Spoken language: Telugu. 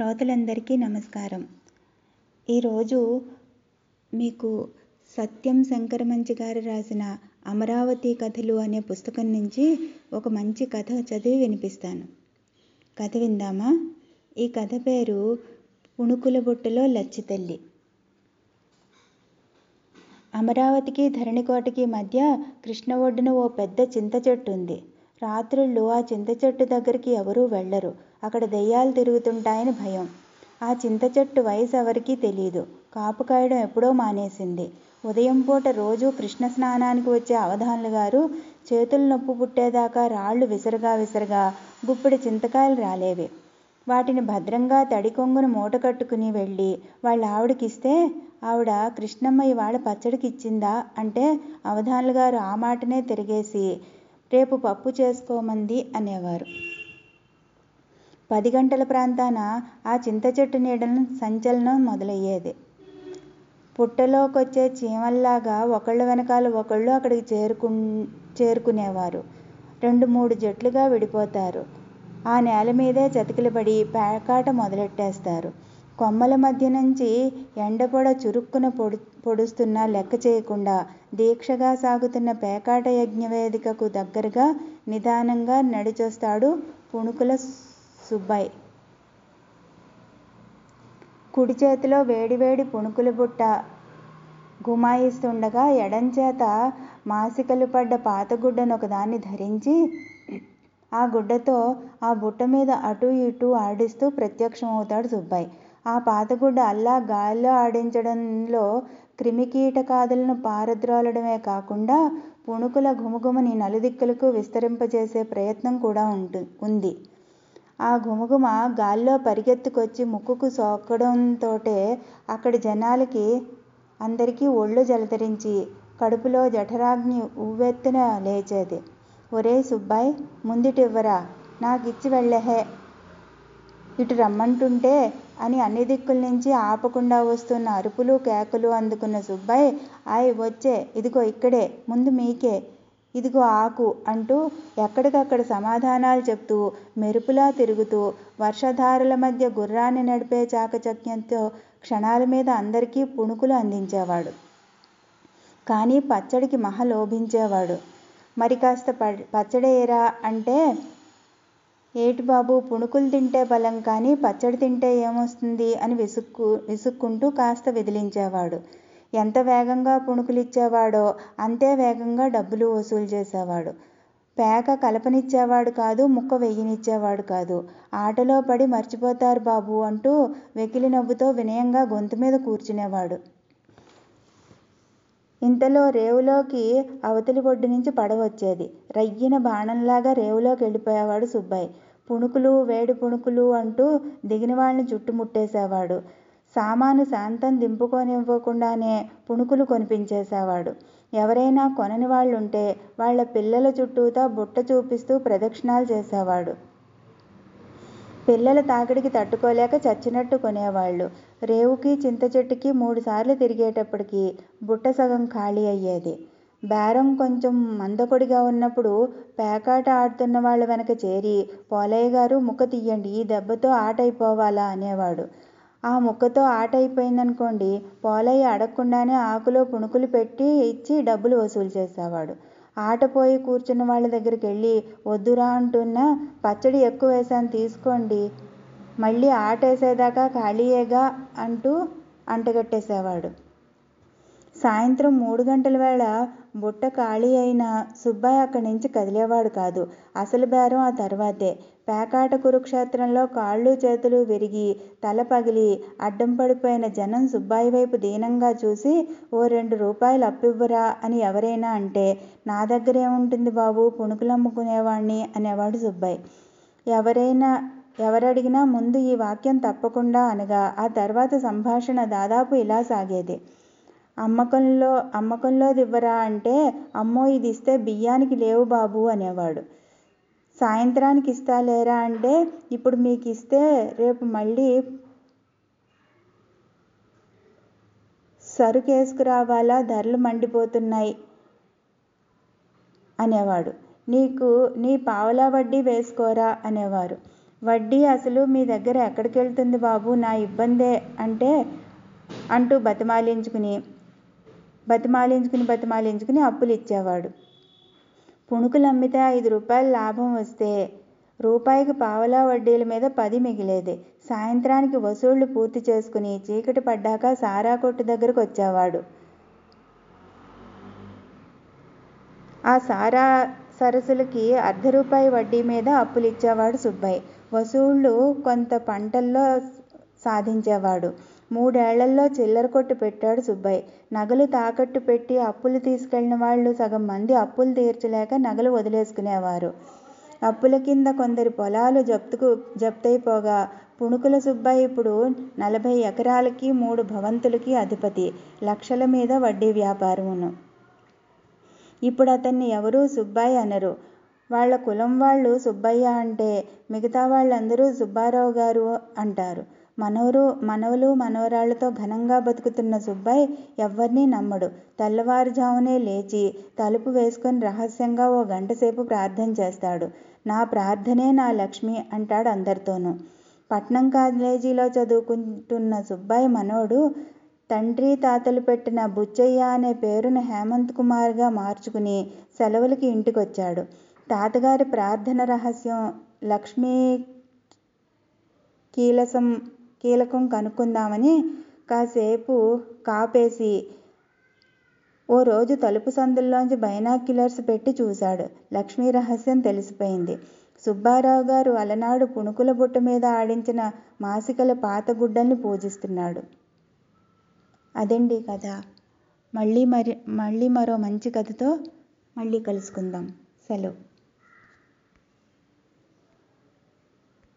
శ్రోతలందరికీ నమస్కారం. ఈరోజు మీకు సత్యం శంకరమంచి గారు రాసిన అమరావతి కథలు అనే పుస్తకం నుంచి ఒక మంచి కథ చదివి వినిపిస్తాను. కథ విందామా? ఈ కథ పేరు పుణుకుల బుట్టలో లచ్చితల్లి అమరావతికి ధరణికోటకి మధ్య కృష్ణ ఒడ్డున ఓ పెద్ద చింత చెట్టు ఉంది. రాత్రుళ్ళు ఆ చింత చెట్టు దగ్గరికి ఎవరూ వెళ్ళరు. అక్కడ దెయ్యాలు తిరుగుతుంటాయని భయం. ఆ చింత చెట్టు వయసు ఎవరికీ తెలియదు కాపు కాయడం ఎప్పుడో మానేసింది. ఉదయం పూట రోజు కృష్ణ స్నానానికి వచ్చే అవధానులు గారు చేతులు నొప్పి పుట్టేదాకా రాళ్ళు విసరగా విసరగా గుప్పెడు చింతకాయలు రాలేవి. వాటిని భద్రంగా తడి కొంగును మూట కట్టుకుని వెళ్ళి వాళ్ళ ఆవిడకిస్తే ఆవిడ కృష్ణమ్మ ఇవాళ పచ్చడికి ఇచ్చిందా అంటే అవధానులు గారు ఆ మాటనే తిరిగేసి రేపు పప్పు చేసుకోమంది అనేవారు. పది గంటల ప్రాంతాన ఆ చింత చెట్టు నీడను సంచలనం మొదలయ్యేది. పుట్టలోకొచ్చే చీమల్లాగా ఒకళ్ళ వెనకాల ఒకళ్ళు అక్కడికి చేరుకు చేరుకునేవారు. రెండు మూడు జట్లుగా విడిపోతారు. ఆ నేల మీదే చతికిలబడి పేకాట మొదలెట్టేస్తారు. కొమ్మల మధ్య నుంచి ఎండపొడ చురుక్కున పొడు పొడుస్తున్నా లెక్క చేయకుండా దీక్షగా సాగుతున్న పేకాట యజ్ఞవేదికకు దగ్గరగా నిదానంగా నడిచొస్తాడు పుణుకుల సుబ్బయ్య. కుడి చేతిలో వేడివేడి పుణుకుల బుట్ట గుమాయిస్తుండగా ఎడంచేత మాసికలు పడ్డ పాతగుడ్డను ఒకదాన్ని ధరించి ఆ గుడ్డతో ఆ బుట్ట మీద అటూ ఇటూ ఆడిస్తూ ప్రత్యక్షమవుతాడు సుబ్బాయి ఆ పాతగుడ్డ అల్లా గాలిలో ఆడించడంలో క్రిమికీటకాదులను పారద్రోలడమే కాకుండా పుణుకుల ఘుమఘుమని నలుదిక్కులకు విస్తరింపజేసే ప్రయత్నం కూడా ఉంటు ఉంది. ఆ ఘుమఘుమ గాల్లో పరిగెత్తుకొచ్చి ముక్కుకు సోకడంతోటే అక్కడి జనాలకి అందరికీ ఒళ్ళు జలదరించి కడుపులో జఠరాగ్ని ఉవ్వెత్తున లేచేది. ఒరే సుబ్బాయ్ ముందిటివ్వరా నాకిచ్చి వెళ్ళహే ఇటు రమ్మంటుంటే అని అన్ని దిక్కుల నుంచి ఆపకుండా వస్తున్న అరుపులు కేకలు అందుకున్న సుబ్బయ్య ఆయ్ వచ్చే ఇదిగో ఇక్కడే ముందు మీకే ఇదిగో ఆకు అంటూ ఎక్కడికక్కడ సమాధానాలు చెప్తూ మెరుపులా తిరుగుతూ వర్షధారల మధ్య గుర్రాన్ని నడిపే చాకచక్యంతో క్షణాల మీద అందరికీ పుణుకులు అందించేవాడు. కానీ పచ్చడికి మహ లోభించేవాడు. మరి కాస్త పచ్చడేరా అంటే ఏటి బాబు పుణుకులు తింటే బలం కానీ పచ్చడి తింటే ఏమొస్తుంది అని విసుక్కు విసుక్కుంటూ కాస్త విదిలించేవాడు. ఎంత వేగంగా పుణుకులు ఇచ్చేవాడో అంతే వేగంగా డబ్బులు వసూలు చేసేవాడు. పేక కలపనిచ్చేవాడు కాదు ముక్క వెయ్యనిచ్చేవాడు కాదు. ఆటలో పడి మర్చిపోతారు బాబు అంటూ వెకిలి నవ్వుతో వినయంగా గొంతు మీద కూర్చునేవాడు. ఇంతలో రేవులోకి అవతలి ఒడ్డు నుంచి పడవ వచ్చేది. రయ్యిన బాణంలాగా రేవులోకి వెళ్ళిపోయేవాడు సుబ్బాయి. పుణుకులు వేడి పుణుకులు అంటూ దిగిన వాళ్ళని చుట్టుముట్టేసేవాడు సామాను శాంతం దింపుకొనివ్వకుండానే పుణుకులు కొనిపించేసేవాడు. ఎవరైనా కొనని వాళ్ళుంటే వాళ్ళ పిల్లల చుట్టూతా బుట్ట చూపిస్తూ ప్రదక్షిణాలు చేసేవాడు. పిల్లల తాకిడికి తట్టుకోలేక చచ్చినట్టు కొనేవాళ్ళు. రేవుకి చింత చెట్టుకి మూడు సార్లు తిరిగేటప్పటికి బుట్ట సగం ఖాళీ అయ్యేది. బేరం కొంచెం మందకొడిగా ఉన్నప్పుడు పేకాట ఆడుతున్న వాళ్ళ వెనక చేరి పోలయ్య గారు ముక్క తీయండి ఈ దెబ్బతో ఆట అయిపోవాలా అనేవాడు. ఆ ముక్కతో ఆట అయిపోయిందనుకోండి పోలయ్య అడగకుండానే ఆకులో పుణుకులు పెట్టి ఇచ్చి డబ్బులు వసూలు చేసేవాడు. ఆటపోయి కూర్చున్న వాళ్ళ దగ్గరికి వెళ్ళి వద్దురా అంటున్నా పచ్చడి ఎక్కువ వేసాను తీసుకోండి. మళ్ళీ ఆట వేసేదాకా ఖాళీయేగా అంటూ అంటగట్టేసేవాడు. సాయంత్రం మూడు గంటల వేళ బుట్ట ఖాళీ అయిన సుబ్బయ్య అక్కడి నుంచి కదిలేవాడు కాదు. అసలు బేరం ఆ తర్వాతే. పేకాట కురుక్షేత్రంలో కాళ్ళు చేతులు విరిగి తల పగిలి అడ్డం పడిపోయిన జనం సుబ్బాయి వైపు దీనంగా చూసి ఓ రెండు రూపాయలు అప్పివ్వరా అని ఎవరైనా అంటే నా దగ్గరే ఉంటుంది బాబు పుణుకులు అనేవాడు సుబ్బయ్య. ఎవరైనా ఎవరడిగినా ముందు ఈ వాక్యం తప్పకుండా అనగా ఆ తర్వాత సంభాషణ దాదాపు ఇలా సాగేది. అమ్మకంలో అమ్మకంలోదివ్వరా అంటే అమ్మో ఇది ఇస్తే బియ్యానికి లేవు బాబు అనేవాడు. సాయంత్రానికి ఇస్తాలేరా అంటే ఇప్పుడు మీకు ఇస్తే రేపు మళ్ళీ సరుకేసుకురావాలా ధరలు మండిపోతున్నాయి అనేవాడు. నీకు నీ పావలా వడ్డీ వేసుకోరా అనేవారు. వడ్డీ అసలు మీ దగ్గర ఎక్కడికి వెళ్తుంది బాబు? నా ఇబ్బందే అంటే అంటూ బతిమాలించుకుని బతిమాలించుకుని బతిమాలించుకుని అప్పులు ఇచ్చేవాడు. పుణుకులు అమ్మితే ఐదు రూపాయలు లాభం వస్తే రూపాయికి పావలా వడ్డీల మీద పది మిగిలేది. సాయంత్రానికి వసూళ్ళు పూర్తి చేసుకుని చీకటి పడ్డాక సారా కొట్టు దగ్గరకు వచ్చేవాడు. ఆ సారా సరసులకి అర్ధ రూపాయి వడ్డీ మీద అప్పులు ఇచ్చేవాడు సుబ్బయ్య. వసూళ్ళు కొంత పంటల్లో సాధించేవాడు. మూడేళ్ళలో చిల్లర కొట్టు పెట్టాడు సుబ్బయ్య. నగలు తాకట్టు పెట్టి అప్పులు తీసుకెళ్ళిన వాళ్ళు సగం మంది అప్పులు తీర్చలేక నగలు వదిలేసుకునేవారు. అప్పుల కింద కొందరి పొలాలు జప్తుకు జప్తయిపోగా. పుణుకుల సుబ్బయ్య ఇప్పుడు నలభై ఎకరాలకి మూడు భవంతులకి అధిపతి. లక్షల మీద వడ్డీ వ్యాపారమును. ఇప్పుడు అతన్ని ఎవరూ సుబ్బయ్య అనరు. వాళ్ళ కులం వాళ్ళు సుబ్బయ్య అంటే మిగతా వాళ్ళందరూ సుబ్బారావు గారు అంటారు. మనవరు మనవలు మనవరాళ్ళతో ఘనంగా బతుకుతున్న సుబ్బయ్య ఎవ్వరినీ నమ్మడు. తెల్లవారుజామునే లేచి తలుపు వేసుకొని రహస్యంగా ఓ గంటసేపు ప్రార్థన చేస్తాడు. నా ప్రార్థనే నా లక్ష్మి అంటాడు అందరితోనూ. పట్నం కాలేజీలో చదువుకుంటున్న సుబ్బయ్య మనవడు తండ్రి తాతలు పెట్టిన బుచ్చయ్య అనే పేరును హేమంత్ కుమార్గా మార్చుకుని సెలవులకి ఇంటికొచ్చాడు. తాతగారి ప్రార్థన రహస్యం లక్ష్మీ కీలసం కీలకం కనుక్కుందామని కాసేపు కాపేసి ఓ రోజు తలుపు సందుల్లోంచి బైనాక్యులర్స్ పెట్టి చూశాడు. లక్ష్మీ రహస్యం తెలిసిపోయింది. సుబ్బారావు గారు అలనాడు పుణుకుల బుట్ట మీద ఆడించిన మాసికల పాత గుడ్డల్ని పూజిస్తున్నాడు. అదండి కథ? మళ్ళీ మరి మళ్ళీ మరో మంచి కథతో మళ్ళీ కలుసుకుందాం. సెలవు.